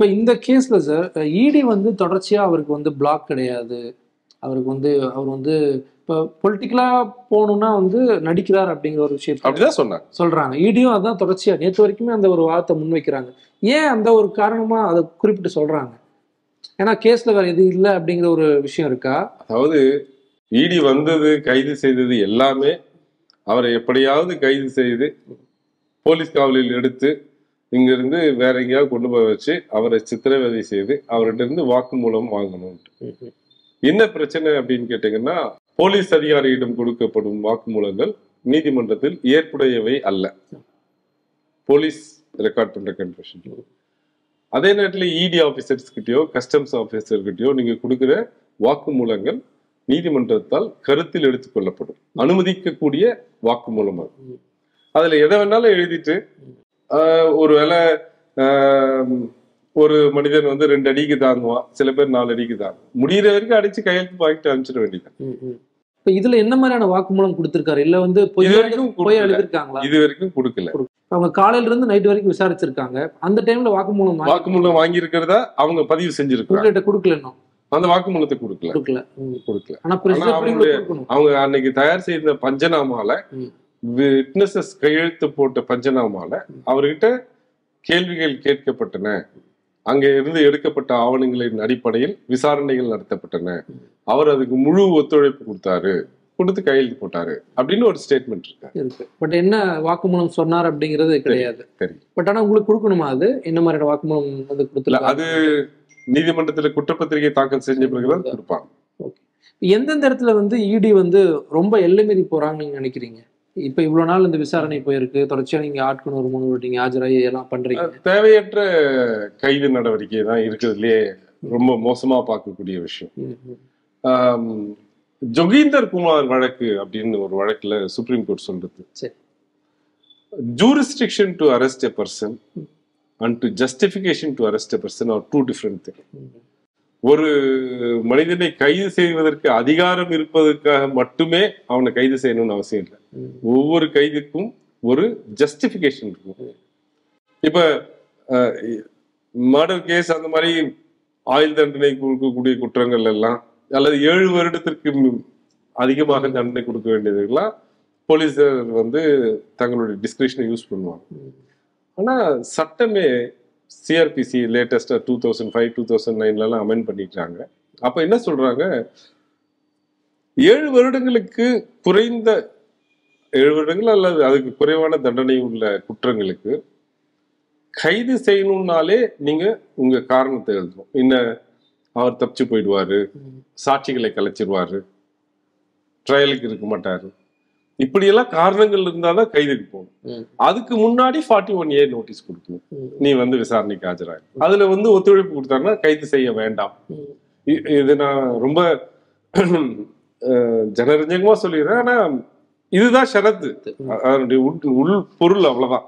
இப்ப இந்த கேஸ்ல சார் இடி வந்து தொடர்ச்சியா அவருக்கு வந்து பிளாக் கிடையாது. அவருக்கு வந்து அவர் வந்து இப்போ பொலிட்டிக்கலா போகணும்னா வந்து நடிக்கிறார் அப்படிங்கிற ஒரு விஷயத்த அப்படிதான் சொன்னாங்க. சொல்றாங்க. இடியும் அதான் தொடர்ச்சியா நேற்று வரைக்குமே அந்த ஒரு வாதத்தை முன்வைக்கிறாங்க. ஏன் அந்த ஒரு காரணமா அதை குறிப்பிட்டு சொல்றாங்க? ஏன்னா கேஸ்ல வேற எது இல்லை அப்படிங்கிற ஒரு விஷயம் இருக்கா? அதாவது இடி வந்தது கைது செய்தது எல்லாமே அவரை எப்படியாவது கைது செய்து போலீஸ் காவலில் எடுத்து இங்கிருந்து வேற எங்கேயாவது கொண்டு போய் வச்சு அவரை சித்திரவதை செய்து அவர்கிட்ட இருந்து வாக்குமூலம் வாங்கணும் என்ன பிரச்சனை அப்படின்னு கேட்டீங்கன்னா போலீஸ் அதிகாரியிடம் கொடுக்கப்படும் வாக்குமூலங்கள் நீதிமன்றத்தில் ஏற்புடையவை அல்ல. போலீஸ் ரெக்கார்ட் பண்ற கன்ஃபெஷன் அதே நேரத்தில் இடி ஆபீசர்ஸ் கிட்டயோ கஸ்டம்ஸ் ஆபீசர் கிட்டயோ நீங்க கொடுக்குற வாக்குமூலங்கள் நீதிமன்றத்தால் கருத்தில் எடுத்துக்கொள்ளப்படும் அனுமதிக்கக்கூடிய வாக்குமூலம் அது அதுல எதை வேணாலும் எழுதிட்டு ஒருவேளை ஒரு மனிதன் வந்து ரெண்டு அடிக்கு தாங்குவான். சில பேர் நாலு அடிக்கு தாங்கும். முடியிற வரைக்கும் அடிச்சு கையெழுத்து வாங்கிட்டு அனுப்பிச்சிட வேண்டியது இப்ப இதுல என்ன மாதிரியான வாக்குமூலம் கொடுத்திருக்காரு? இல்ல வந்து இது வரைக்கும் பொய். எழுதிருக்காங்களா? இது வரைக்கும் கொடுக்கல. அவங்க காலையில இருந்து நைட் வரைக்கும் விசாரிச்சிருக்காங்க. அந்த டைம்ல வாக்குமூலம் வாக்குமூலம் வாங்கி இருக்கிறதா அவங்க பதிவு செஞ்சிருக்காங்க உங்ககிட்ட கொடுக்கல இன்னும். அந்த வாக்குமூலத்தை கொடுக்கல. கொடுக்கல. கொடுக்கல. ஆனா அவங்க அன்னைக்கு தயார் செய்த பஞ்சநாமால. விட்னஸஸ் கையெழுத்து போட்ட பஞ்சநாமால அவர்கிட்ட கேள்விகள் கேட்கப்பட்டன. அங்க இருந்து எடுக்கப்பட்ட ஆவணங்களின் அடிப்படையில் விசாரணைகள் நடத்தப்பட்டன. அவர் அதுக்கு முழு ஒத்துழைப்பு கொடுத்தாரு. கொடுத்து கையெழுத்து போட்டாரு. அப்படின்னு ஒரு ஸ்டேட்மெண்ட் இருக்கு. இருக்கு. பட் என்ன வாக்குமூலம் சொன்னார் அப்படிங்கிறது கிடையாது. பட் ஆனா உங்களுக்கு கொடுக்கணுமா அது? என்ன மாதிரியான வாக்குமூலம் வந்து கொடுத்துல அது நீதிமன்றத்துல குற்றப்பத்திரிகை தாக்கல் செஞ்ச பிறகுதான் கொடுப்பாங்க. எந்தெந்த இடத்துல வந்து இடி வந்து ரொம்ப எல்லை மீறி போறாங்கன்னு நினைக்கிறீங்க? இப்ப இவ்வளவு நாள் இந்த விசாரணை போயிருக்கு. தொடர்ச்சியா நீங்க ஆட்கொண்டு ஒரு மூணு நீங்க ஆஜராகி எல்லாம் பண்றீங்க. தேவையற்ற கைது நடவடிக்கை தான் இருக்கிறதுலயே ரொம்ப மோசமா பார்க்கக்கூடிய விஷயம். ஜொகீந்தர் குமார் வழக்கு அப்படின்னு ஒரு வழக்குல சுப்ரீம் கோர்ட் சொல்றது. Jurisdiction to arrest a person and to justification to arrest a person are two different thing. ஒரு மனிதனை கைது செய்வதற்கு அதிகாரம் இருப்பதற்காக மட்டுமே அவனை கைது செய்யணும்னு அவசியம் இல்லை. ஒவ்வொரு கைதுக்கும் ஒரு ஜஸ்டிபிகேஷன் இருக்கும். இப்ப மர்டர் கேஸ் அந்த மாதிரி ஆயுள் தண்டனை கொடுக்கக்கூடிய குற்றங்கள் எல்லாம் அல்லது ஏழு வருடத்திற்கு அதிகமாக தண்டனை கொடுக்க வேண்டியதுக்கெல்லாம் போலீஸார் வந்து தங்களுடைய டிஸ்கிரிப்ஷனை யூஸ் பண்ணுவாங்க. ஆனா சட்டமே சிஆர்பிசி லேட்டஸ்டா two thousand five two thousand நைன்லலாம் amend பண்ணிட்டாங்க. அப்ப என்ன சொல்றாங்க? ஏழு வருடங்களுக்கு குறைந்த ஏழு வருடங்கள் அல்லது அதுக்கு குறைவான தண்டனை உள்ள குற்றங்களுக்கு கைது செய்யணும்னாலே நீங்க உங்க காரணத்தை எழுதணும். என்ன? அவர் தப்பிச்சு போயிடுவாரு. சாட்சிகளை கலைச்சிருவாரு ட்ரையலுக்கு இருக்க மாட்டாரு. இப்படியெல்லாம் காரணங்கள் இருந்தாதான் கைதுக்கு போகணும். அதுக்கு முன்னாடி ஃபார்ட்டி ஒன் ஏ நோட்டீஸ் கொடுக்கணும். நீ வந்து விசாரணைக்கு ஆஜராக. அதுல வந்து ஒத்துழைப்பு கொடுத்தாருன்னா கைது செய்ய வேண்டாம். இது நான் ரொம்ப ஜனரஞ்சகமா சொல்லிடுறேன். ஆனா இதுதான் ஷரத்து. அதனுடைய உள் பொருள் அவ்வளவுதான்.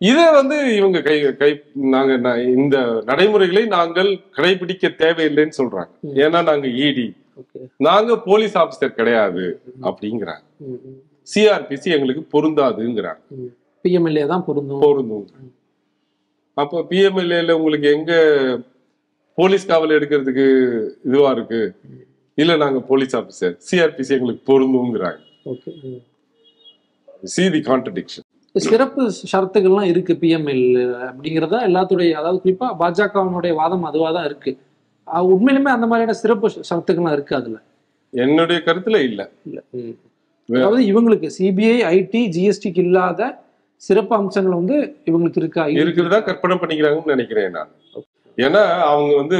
இதை வந்து இவங்க கை கை நாங்க இந்த நடைமுறைகளை நாங்கள் கடைபிடிக்க தேவையில்லைன்னு சொல்றாங்க. ஏன்னா நாங்க இடி ஓகே நாங்க போலீஸ் ஆபீசர் கிடையாது அப்படிங்கிறாங்க. சிஆர்பிசி எங்களுக்கு பொருந்தாதுங்கிறாங்க. பிஎம்எல்ஏ தான் பொருந்தும். பொருந்தும். அப்ப பிஎம்எல்ஏல உங்களுக்கு எங்க போலீஸ் காவல் எடுக்கிறதுக்கு இதுவா இருக்கு? இல்ல நாங்க போலீஸ் ஆபீசர் சிஆர்பிசி எங்களுக்கு பொருந்துங்கிறாங்க. ம். சி தி கான்ட்ரடிக்ஷன் சிறப்பு ஷரத்துகள்லாம் இருக்கு பிஎம்எல் அப்படிங்கிறதா எல்லாத்துடைய அதாவது குறிப்பா பாஜகவினுடைய வாதம் அதுவா தான் இருக்கு. உண்மையிலுமே அந்த மாதிரியான சிறப்பு ஷரத்துகள்லாம் இருக்கு அதுல. என்னுடைய கருத்துல இல்ல. இல்ல. அதாவது இவங்களுக்கு சிபிஐ ஐடி ஜிஎஸ்டிக்கு இல்லாத சிறப்பு அம்சங்கள் வந்து இவங்களுக்கு இருக்கா? இருக்கிறதா கற்பனை பண்ணிக்கிறாங்கன்னு நினைக்கிறேன் நான். ஏன்னா அவங்க வந்து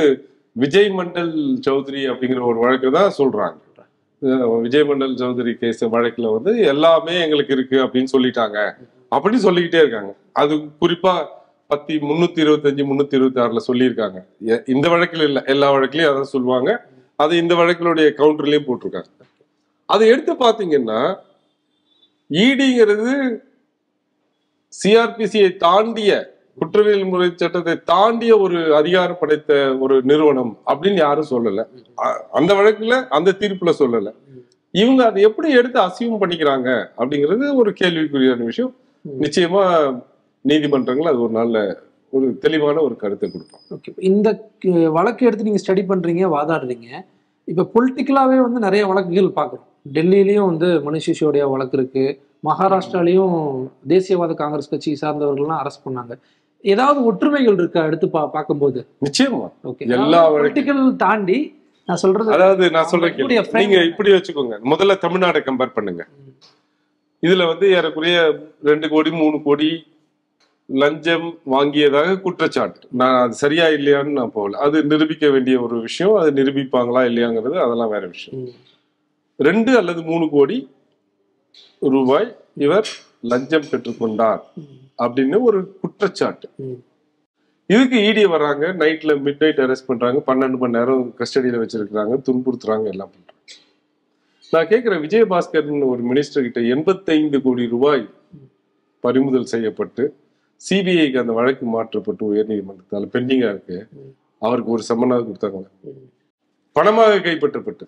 விஜய் மண்டல் சௌத்ரி அப்படிங்கிற ஒரு வழக்கு தான் சொல்றாங்க. விஜய் மண்டல் சௌத்ரி கேஸ் வழக்குல வந்து எல்லாமே எங்களுக்கு இருக்கு அப்படின்னு சொல்லிட்டாங்க. அப்படின்னு சொல்லிக்கிட்டே இருக்காங்க. அது குறிப்பா பத்தி முன்னூத்தி இருபத்தஞ்சு முன்னூத்தி இருபத்தி ஆறுல சொல்லியிருக்காங்க. இந்த வழக்கில் இல்லை எல்லா வழக்குலயும் அதான் சொல்லுவாங்க. அது இந்த வழக்கினுடைய கவுண்டர்லயும் போட்டிருக்காங்க. அதை எடுத்து பாத்தீங்கன்னா இடிங்கிறது சிஆர்பிசியை தாண்டிய குற்றவியல் முறை சட்டத்தை தாண்டிய ஒரு அதிகாரம் படைத்த ஒரு நிறுவனம் அப்படின்னு யாரும் சொல்லல. அந்த வழக்குல அந்த தீர்ப்புல சொல்லல. இவங்க அதை எப்படி எடுத்து அசிவம் பண்ணிக்கிறாங்க அப்படிங்கிறது ஒரு கேள்விக்குரியான விஷயம். நிச்சயமா நீதிமன்றங்கள் அது ஒரு நாள்ல ஒரு தெளிவான ஒரு கருத்தை கொடுப்பான் ஓகே இந்த வழக்கு எடுத்து நீங்க ஸ்டடி பண்றீங்க வாதாடுறீங்க. இப்ப பொலிட்டிக்கலாவே வந்து நிறைய வழக்குகள் பார்க்குறோம். டெல்லியிலயும் வந்து மனுஷ் சிசோடியா வழக்கு இருக்கு. மகாராஷ்டிராலையும் தேசியவாத காங்கிரஸ் கட்சி சார்ந்தவர்கள்லாம் அரெஸ்ட் பண்ணாங்க. ஏதாவது ஒற்றுமைகள் இருக்கா எடுத்து பா பார்க்கும்போது? நிச்சயமா. ஓகே எல்லா பொலிட்டிக்கல் தாண்டி நான் சொல்றது அதாவது நான் சொல்றேன் நீங்க? இப்படி வச்சுக்கோங்க. முதல்ல தமிழ்நாடை கம்பேர் பண்ணுங்க. இதுல வந்து ஏறக்குறைய ரெண்டு கோடி மூணு கோடி லஞ்சம் வாங்கியதாக குற்றச்சாட்டு. நான் அது சரியா இல்லையான்னு நான் போகல. அது நிரூபிக்க வேண்டிய ஒரு விஷயம். அது நிரூபிப்பாங்களா இல்லையாங்கிறது அதெல்லாம் வேற விஷயம். ரெண்டு அல்லது மூணு கோடி ரூபாய் இவர் லஞ்சம் பெற்றுக்கொண்டார் அப்படின்னு ஒரு குற்றச்சாட்டு. இதுக்கு இடி வர்றாங்க நைட்ல மிட் நைட் அரெஸ்ட் பண்றாங்க. பன்னெண்டு மணி நேரம் கஸ்டடியில வச்சிருக்கிறாங்க. துன்புறுத்துறாங்க எல்லாம் பண்றாங்க. நான் கேட்கிறேன் விஜயபாஸ்கர்னு ஒரு மினிஸ்டர் கிட்ட எண்பத்தைந்து கோடி ரூபாய் பறிமுதல் செய்யப்பட்டு சிபிஐக்கு அந்த வழக்கு மாற்றப்பட்டு உயர்நீதிமன்றத்தால் பெண்டிங்கா இருக்கு. அவருக்கு ஒரு சம்மனாக கொடுத்தாங்க. பணமாக கைப்பற்றப்பட்டு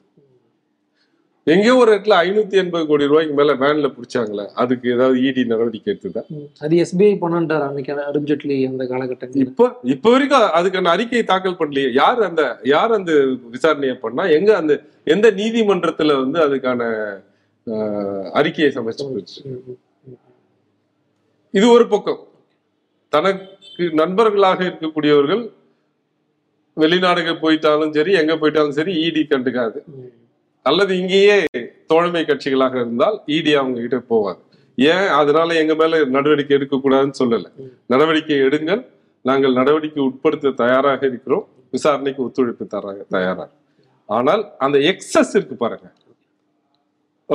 எங்கேயோ ஒரு இடத்துல ஐநூத்தி எண்பது கோடி ரூபாய்க்கு மேல வேன்ல பிடிச்சாங்களே அதுக்கு ஏதாவது இடி நடவடிக்கை எடுத்துதா ம். அது எஸ்பிஐ பண்ணார் அன்னைக்கு அருண்ஜேட்லி அந்த காலகட்டத்தில் இப்ப இப்ப வரைக்கும் அதுக்கான அறிக்கையை தாக்கல் பண்ணலையே யார் அந்த யார் அந்த விசாரணையை பண்ணா எங்க அந்த எந்த நீதிமன்றத்துல வந்து அதுக்கான அறிக்கையை சமைச்சு. இது ஒரு பக்கம் தனக்கு நண்பர்களாக இருக்கக்கூடியவர்கள் வெளிநாடுகள் போயிட்டாலும் சரி எங்க போயிட்டாலும் சரி இடி கண்டுக்காது. அல்லது இங்கேயே தோழமை கட்சிகளாக இருந்தால் இடி அவங்க கிட்ட போவாது. ஏன்? அதனால எங்க மேல நடவடிக்கை எடுக்கக்கூடாதுன்னு சொல்லல. நடவடிக்கை எடுங்கள். நாங்கள் நடவடிக்கை உட்படுத்த தயாராக இருக்கிறோம். விசாரணைக்கு ஒத்துழைப்பு தராங்க தயாராக. ஆனால் அந்த எக்ஸஸ் இருக்கு பாருங்க.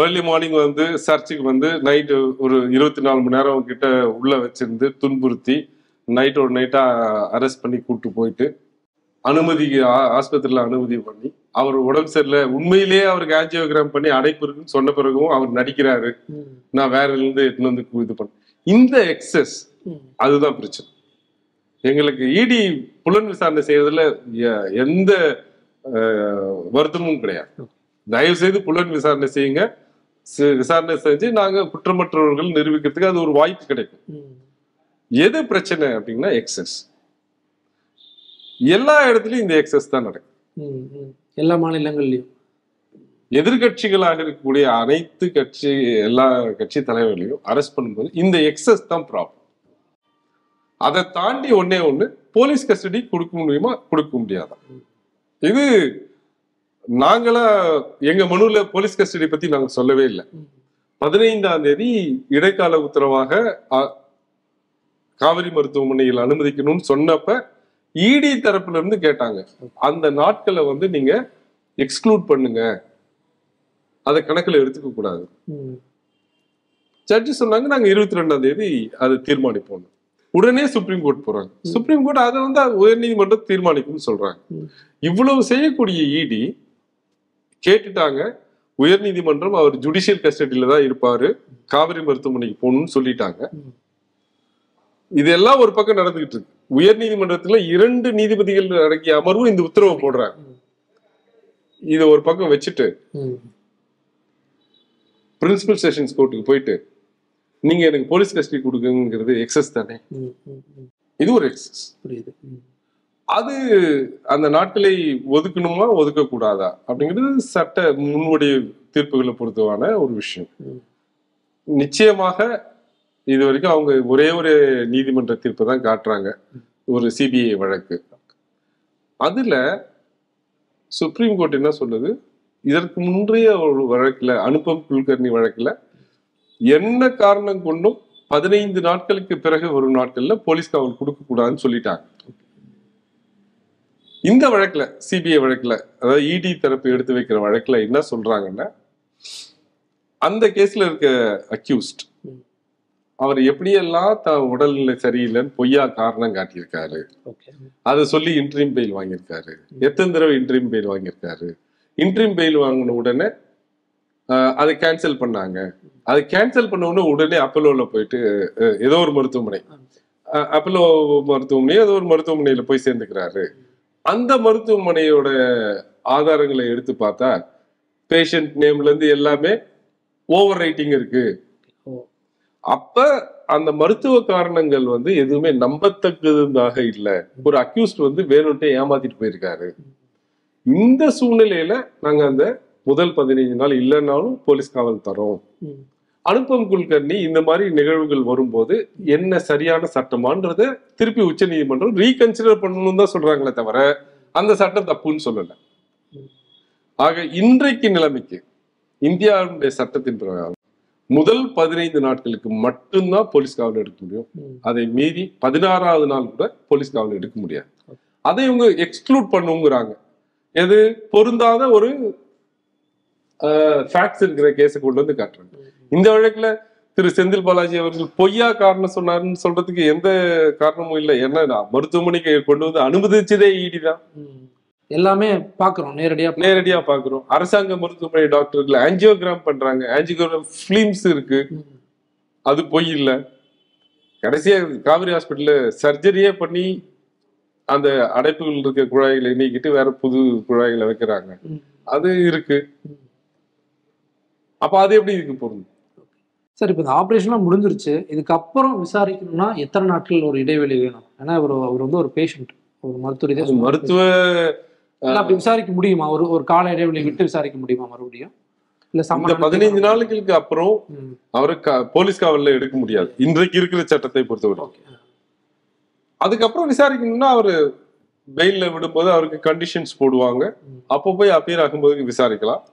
ஏர்லி மார்னிங் வந்து சர்ச்சுக்கு வந்து நைட்டு ஒரு இருபத்தி நாலு மணி நேரம் கிட்ட உள்ள வச்சிருந்து துன்புறுத்தி நைட்டோட நைட்டா அரெஸ்ட் பண்ணி கூப்பிட்டு போயிட்டு அனுமதி ஆஸ்பத்திரியில் ஆஸ்பத்திரியில அனுமதி பண்ணி அவர் உடம்பு சரியில்லை. உண்மையிலேயே அவருக்கு ஆஞ்சியோகிராம் பண்ணி அடைப்பு இருக்குன்னு சொன்ன பிறகும் அவர் நடிக்கிறாரு. நான் வேற இருந்து எடுத்துன்னு வந்து இது பண்ண இந்த எக்ஸஸ் அதுதான் பிரச்சனை. எங்களுக்கு இடி புலன் விசாரணை செய்யறதுல எந்த வருத்தமும் கிடையாது. தயவு செய்து புலன் விசாரணை செய்யுங்க. விசாரணை செஞ்சு நாங்க குற்றமற்றவர்கள் நிரூபிக்கிறதுக்கு அது ஒரு வாய்ப்பு கிடைக்கும். எது பிரச்சனை அப்படின்னா எக்ஸஸ் எல்லா இடத்துலயும் இந்த எக்ஸஸ் தான் நடக்கும். எல்லா மாநிலங்கள்லயும். எதிர்கட்சிகளாக இருக்கக்கூடிய அனைத்து கட்சி எல்லா கட்சி தலைவர்களையும் அரெஸ்ட் பண்ணும்போது இந்த எக்ஸஸ் தான் ப்ராப்ளம் அதை தாண்டி ஒண்ணே ஒண்ணு போலீஸ் கஸ்டடி கொடுக்க முடியுமா? கொடுக்க முடியாதா? இது நாங்களா எங்க மனுல போலீஸ் கஸ்டடி பத்தி நாங்க சொல்லவே இல்லை. பதினைந்தாம் தேதி இடைக்கால உத்தரவாக காவிரி மருத்துவமனையில் அனுமதிக்கணும்னு சொன்னப்ப இடி தரப்புல இருந்து கேட்டாங்க. அந்த நாட்களை வந்து நீங்க எக்ஸ்க்ளூட் பண்ணுங்க. அதை கணக்குல எடுத்துக்க கூடாது. ஜட்ஜி சொன்னாங்க நாங்க இருபத்தி ரெண்டாம் தேதி அதை தீர்மானிப்போம். உடனே சுப்ரீம் கோர்ட் போறாங்க. சுப்ரீம் கோர்ட் அதை வந்து உயர்நீதிமன்றம் தீர்மானிக்கும்னு சொல்றாங்க. இவ்வளவு செய்யக்கூடிய இடி கேட்டுட்டாங்க உயர்நீதிமன்றம் அவர் ஜுடிஷியல் கஸ்டடியில தான் இருப்பாரு காவிரி மருத்துவமனைக்கு போகணும்னு சொல்லிட்டாங்க. இதெல்லாம் ஒரு பக்கம் நடந்துகிட்டு இருக்கு உயர்நீதிமன்றத்துல இரண்டு நீதிபதிகள் அடங்கிய அமர்வு இந்த உத்தரவை போடுறாங்க இதை ஒரு பக்கம் வச்சுட்டு. பிரின்சிபல் செஷன்ஸ் கோர்ட்டுக்கு போயிட்டு நீங்க எனக்கு போலீஸ் கஸ்டடி கொடுக்குங்கிறது எக்ஸஸ் தானே. இது ஒரு எக்ஸஸ் புரியுது. அது அந்த நாட்களை ஒதுக்கணுமா ஒதுக்க கூடாதா அப்படிங்கிறது சட்ட முன்வடி தீர்ப்புகளை பொறுத்தவான ஒரு விஷயம். நிச்சயமாக இது வரைக்கும் அவங்க ஒரே ஒரு நீதிமன்ற தீர்ப்பை தான் காட்டுறாங்க ஒரு சிபிஐ வழக்கு. அதுல சுப்ரீம் கோர்ட் என்ன சொல்லுது? இதற்கு முந்தைய ஒரு வழக்குல அனுபவம் குல்கர்னி வழக்குல என்ன காரணம் கொண்டும் பதினைந்து நாட்களுக்கு பிறகு வரும் நாட்கள்ல போலீஸ் காவல் கொடுக்க கூடாதுன்னு சொல்லிட்டாங்க. இந்த வழக்குல சிபிஐ வழக்குல அதாவது இடி தரப்பு எடுத்து வைக்கிற வழக்குல என்ன சொல்றாங்கன்னா அந்த கேஸ்ல இருக்க அக்யூஸ்ட். அவர் எப்படியெல்லாம் தான் உடல்நிலை சரியில்லைன்னு பொய்யா காரணம் காட்டியிருக்காரு. அதை சொல்லி இன்ட்ரீம் பெயில் வாங்கியிருக்காரு. எத்தனை தடவை இன்ட்ரீம் பெயில் வாங்கியிருக்காரு? இன்ட்ரீம் பெயில் வாங்கின உடனே அதை கேன்சல் பண்ணாங்க. அதை கேன்சல் பண்ண உடனே உடனே அப்பலோல போயிட்டு ஏதோ ஒரு மருத்துவமனை அப்பலோ மருத்துவமனை ஏதோ ஒரு மருத்துவமனையில போய் சேர்ந்துக்கிறாரு. அந்த மருத்துவமனையோட ஆதாரங்களை எடுத்து பார்த்தா பேஷண்ட் நேம்ல இருந்து எல்லாமே ஓவர் ரைட்டிங் இருக்கு அப்ப அந்த மருத்துவ காரணங்கள் வந்து எதுவுமே நம்பத்தக்கதாக இல்ல. ஒரு அக்யூஸ்ட் வந்து வேணும்ட்டே ஏமாத்திட்டு போயிருக்காரு. இந்த சூழ்நிலையில நாங்க அந்த முதல் பதினைஞ்சு நாள் இல்லைன்னாலும் போலீஸ் காவல் தரோம். அனுப்பம் குல்கர்னி இந்த மாதிரி நிகழ்வுகள் வரும்போது என்ன சரியான சட்டமான்றத திருப்பி உச்ச நீதிமன்றம் ரீகன்சிடர் பண்ணணும் தான் சொல்றாங்களே தவிர அந்த சட்டம் தப்புன்னு சொல்லல. ஆக இன்றைக்கு நிலைமைக்கு இந்தியாவுடைய சட்டத்தின் பிரகாரம் முதல் பதினைந்து நாட்களுக்கு மட்டும்தான் போலீஸ் காவல் எடுக்க முடியும். அதை மீறி பதினாறாவது நாள் கூட போலீஸ் காவல் எடுக்க முடியாது. அதை இவங்க எக்ஸ்க்ளூட் பண்ணுங்கிறாங்க. எது? பொருந்தாத ஒரு ஃபேக்ட்ஸ் இருக்கிற கேஸை கொண்டு வந்து காட்டுறாங்க. இந்த வழக்குல திரு செந்தில் பாலாஜி அவர்கள் பொய்யா காரணம் சொன்னாருன்னு சொல்றதுக்கு எந்த காரணமும் இல்லை. ஏன்னா மருத்துவமனைக்கு கொண்டு வந்து அனுமதிச்சதே ஈடி தான். ம். எல்லாமே பாக்குறோம் நேரடியா நேரடியா பாக்குறோம் அரசாங்க மருத்துவமனை டாக்டர்கள் ஆஞ்சியோகிராம் பண்றாங்க. ஆஞ்சியோகிராம் ஃபிலிம்ஸ் இருக்கு. அது பொய் இல்ல. கடைசியா காவிரி ஹாஸ்பிட்டல்ல சர்ஜரியே பண்ணி அந்த அடைப்புகள் இருக்க குழாய்களை நீக்கிட்டு வேற புது குழாய்களை வைக்கிறாங்க. அது இருக்கு. அப்ப அது எப்படி இதுக்கு பொருந்தும் சார் இப்போ இந்த ஆப்ரேஷன்லாம் முடிஞ்சிருச்சு. இதுக்கப்புறம் விசாரிக்கணும்னா எத்தனை நாட்கள் ஒரு இடைவெளி வேணும்? ஏன்னா அவர் அவர் வந்து ஒரு பேஷண்ட் ஒரு மருத்துவ மருத்துவ அப்படி விசாரிக்க முடியுமா? ஒரு ஒரு கால இடைவெளி விட்டு விசாரிக்க முடியுமா மறுபடியும்? இல்ல பதினைந்து நாளுக்கு அப்புறம். அவரை போலீஸ் காவல்ல எடுக்க முடியாது. இன்றைக்கு இருக்கிற சட்டத்தை பொறுத்தவரை. அதுக்கப்புறம் விசாரிக்கணும்னா அவரு பெயில்ல விடும்போது அவருக்கு கண்டிஷன்ஸ் போடுவாங்க. அப்போ போய் அப்பியர் ஆகும்போது விசாரிக்கலாம்.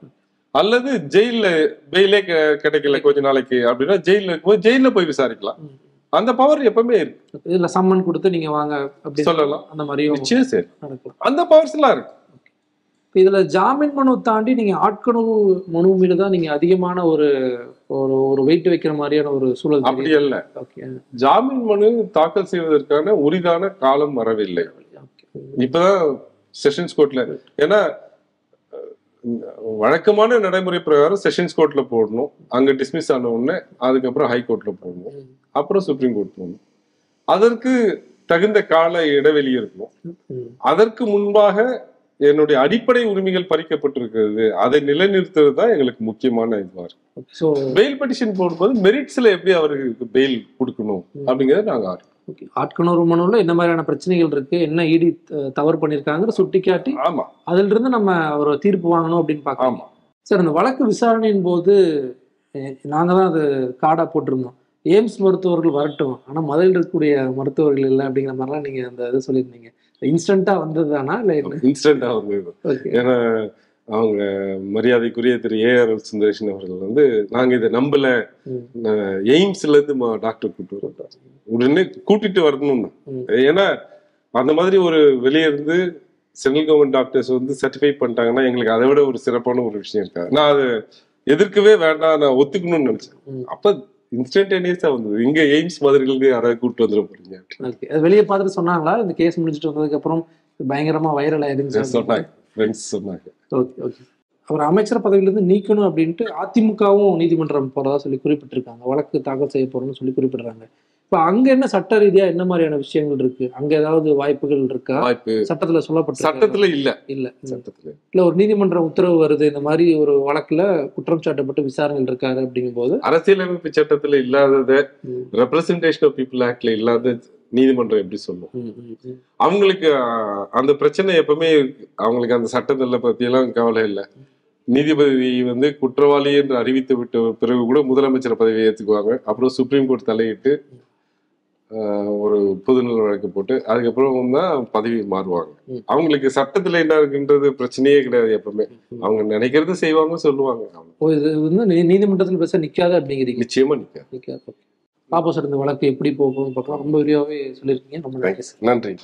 அல்லது ஜெயில்ல பெயிலே கிடைக்கல கொஞ்ச நாளைக்கு அப்படின்னா ஜெயில்ல இருக்கும்போது ஜெயில்ல போய் விசாரிக்கலாம். அந்த பவர் எப்பவுமே இருக்கு. இதுல சம்மன் கொடுத்து நீங்க வாங்க அப்படி சொல்லலாம். அந்த நிச்சயம் சரி. அந்த பவர்ஸ் எல்லாம் இருக்கு. இதுல ஜாமீன் மனு தாண்டி நீங்க ஆட்கனவு மனு மீது தான் நீங்க அதிகமான ஒரு ஒரு ஒரு வெயிட் வைக்கிற மாதிரியான ஒரு சூழல் அப்படி. அல்ல. ஜாமீன் மனு தாக்கல் செய்வதற்கான உரிதான காலம் வரவில்லை. இப்பதான் செஷன்ஸ் கோர்ட்ல ஏன்னா வழக்கமான நடைமுறை பிரகாரம் செஷன்ஸ் கோர்ட்ல போடணும். அங்க டிஸ்மிஸ் ஆன உடனே அதுக்கப்புறம் ஹை கோர்ட்ல போடணும். அப்புறம் சுப்ரீம் கோர்ட் போகணும் அதற்கு தகுந்த கால இடைவெளி இருக்கணும். அதற்கு முன்பாக என்னுடைய அடிப்படை உரிமைகள் பறிக்கப்பட்டிருக்கிறது. அதை நிலைநிறுத்துறது தான் எங்களுக்கு முக்கியமான இதுவா இருக்கு. பெயில் பெட்டிஷன் போடும்போது மெரிட்ஸ்ல எப்படி அவருக்கு பெயில் கொடுக்கணும் அப்படிங்கறத நாங்க ஆர்வம். ஓகே. ஆட்கணர்வு மனுவில் என்ன மாதிரியான பிரச்சனைகள் இருக்கு? என்ன ஈடி த- தவறு பண்ணியிருக்காங்கிற சுட்டி காட்டி ஆமா. அதுல இருந்து நம்ம ஒரு தீர்ப்பு வாங்கணும் அப்படின்னு பார்க்கலாம் சார் இந்த வழக்கு விசாரணையின் போது அஹ், நாங்க தான் அது கார்டா போட்டிருந்தோம். எய்ம்ஸ் மருத்துவர்கள் வரட்டும். ஆனா மதுரையில் இருக்கக்கூடிய மருத்துவர்கள் இல்லை அப்படிங்கிற மாதிரிலாம் நீங்க அந்த இது சொல்லியிருந்தீங்க. இன்ஸ்டன்டா வந்தது தானா? இல்லை இன்சிடென்டா வந்தது. ஏன்னா அவங்க மரியாதைக்குரிய திரு ஏ ஆர் சுந்தரேஷன் அவர்கள் வந்து நாங்க இதை நம்பல. எய்ம்ஸ்ல இருந்து டாக்டர் கூட்டு வர்றாரு. உடனே கூட்டிட்டு வரணும். ஏன்னா அந்த மாதிரி ஒரு வெளியே இருந்து சென்ட்ரல் கவர்மெண்ட் டாக்டர்ஸ் வந்து சர்டிஃபை பண்ணிட்டாங்கன்னா எங்களுக்கு அதை விட ஒரு சிறப்பான ஒரு விஷயம் இருக்காது நான் அதை எதிர்க்கவே வேண்டாம் நான் ஒத்துக்கணும்னு நினைச்சேன். அப்ப இன்ஸ்டன்டேனியஸா வந்தது. இங்க எய்ம்ஸ் மாதிரிகளுக்கு யாராவது கூட்டு வந்துட போறீங்க? வெளியே பார்த்துட்டு சொன்னாங்களா? இந்த கேஸ் முடிஞ்சிட்டு வந்ததுக்கு அப்புறம் பயங்கரமா வைரல் ஆயிருந்துச்சு சொன்னாங்க ஃப்ரெண்ட்ஸ் சொன்னாங்க. ஓகே ஓகே அவர் அமைச்சர் பதவியிலிருந்து நீக்கணும் அப்படின்ட்டு அதிமுகவும் நீதிமன்றம் போறதா சொல்லி குறிப்பிட்டிருக்காங்க. வழக்கு தாக்கல் செய்ய போறோம்னு சொல்லி குறிப்பிடுறாங்க. இப்ப அங்க என்ன சட்ட ரீதியா என்ன மாதிரியான விஷயங்கள் இருக்கு? அங்க ஏதாவது வாய்ப்புகள் இருக்கா? வாய்ப்பு சட்டத்துல சொல்லப்பட்டு சட்டத்துல இல்ல. இல்ல. சட்டத்துல இல்ல. ஒரு நீதிமன்ற உத்தரவு வருது இந்த மாதிரி ஒரு வழக்குல குற்றம் சாட்டப்பட்டு விசாரணையில் இருக்காரு அப்படிங்கும்போது அரசியலமைப்பு சட்டத்துல இல்லாதத ரெப்ரசன்டேஷன் ஆஃப் பீப்புள் ஆக்ட்ல இல்லாத நீதிமன்றம் எப்படி சொல்லும். அவங்களுக்கு அந்த பிரச்சனை எப்பவுமே. அவங்களுக்கு அந்த சட்டத்துல பத்தி எல்லாம் கவலை இல்லை. நீதிபதி வந்து குற்றவாளி என்று அறிவித்து விட்ட பிறகு கூட முதலமைச்சர் பதவியை ஏத்துக்குவாங்க. அப்புறம் சுப்ரீம் கோர்ட் தலையிட்டு ஒரு பொதுநல வழக்கு போட்டு அதுக்கப்புறம் தான் பதவி மாறுவாங்க. அவங்களுக்கு சட்டத்துல என்ன இருக்குன்றது பிரச்சனையே கிடையாது எப்பவுமே. அவங்க நினைக்கிறது செய்வாங்க சொல்லுவாங்க. இது வந்து நீதிமன்றத்தில் பேச நிக்காது அப்படிங்கிறீங்க? நிச்சயமா நிக்க நிக்காது பாப்பா சார் இந்த வழக்கு எப்படி போகும் பார்க்கலாம். ரொம்ப விரிவாகவே சொல்லியிருக்கீங்க. ரொம்ப நன்றி சார் நன்றி.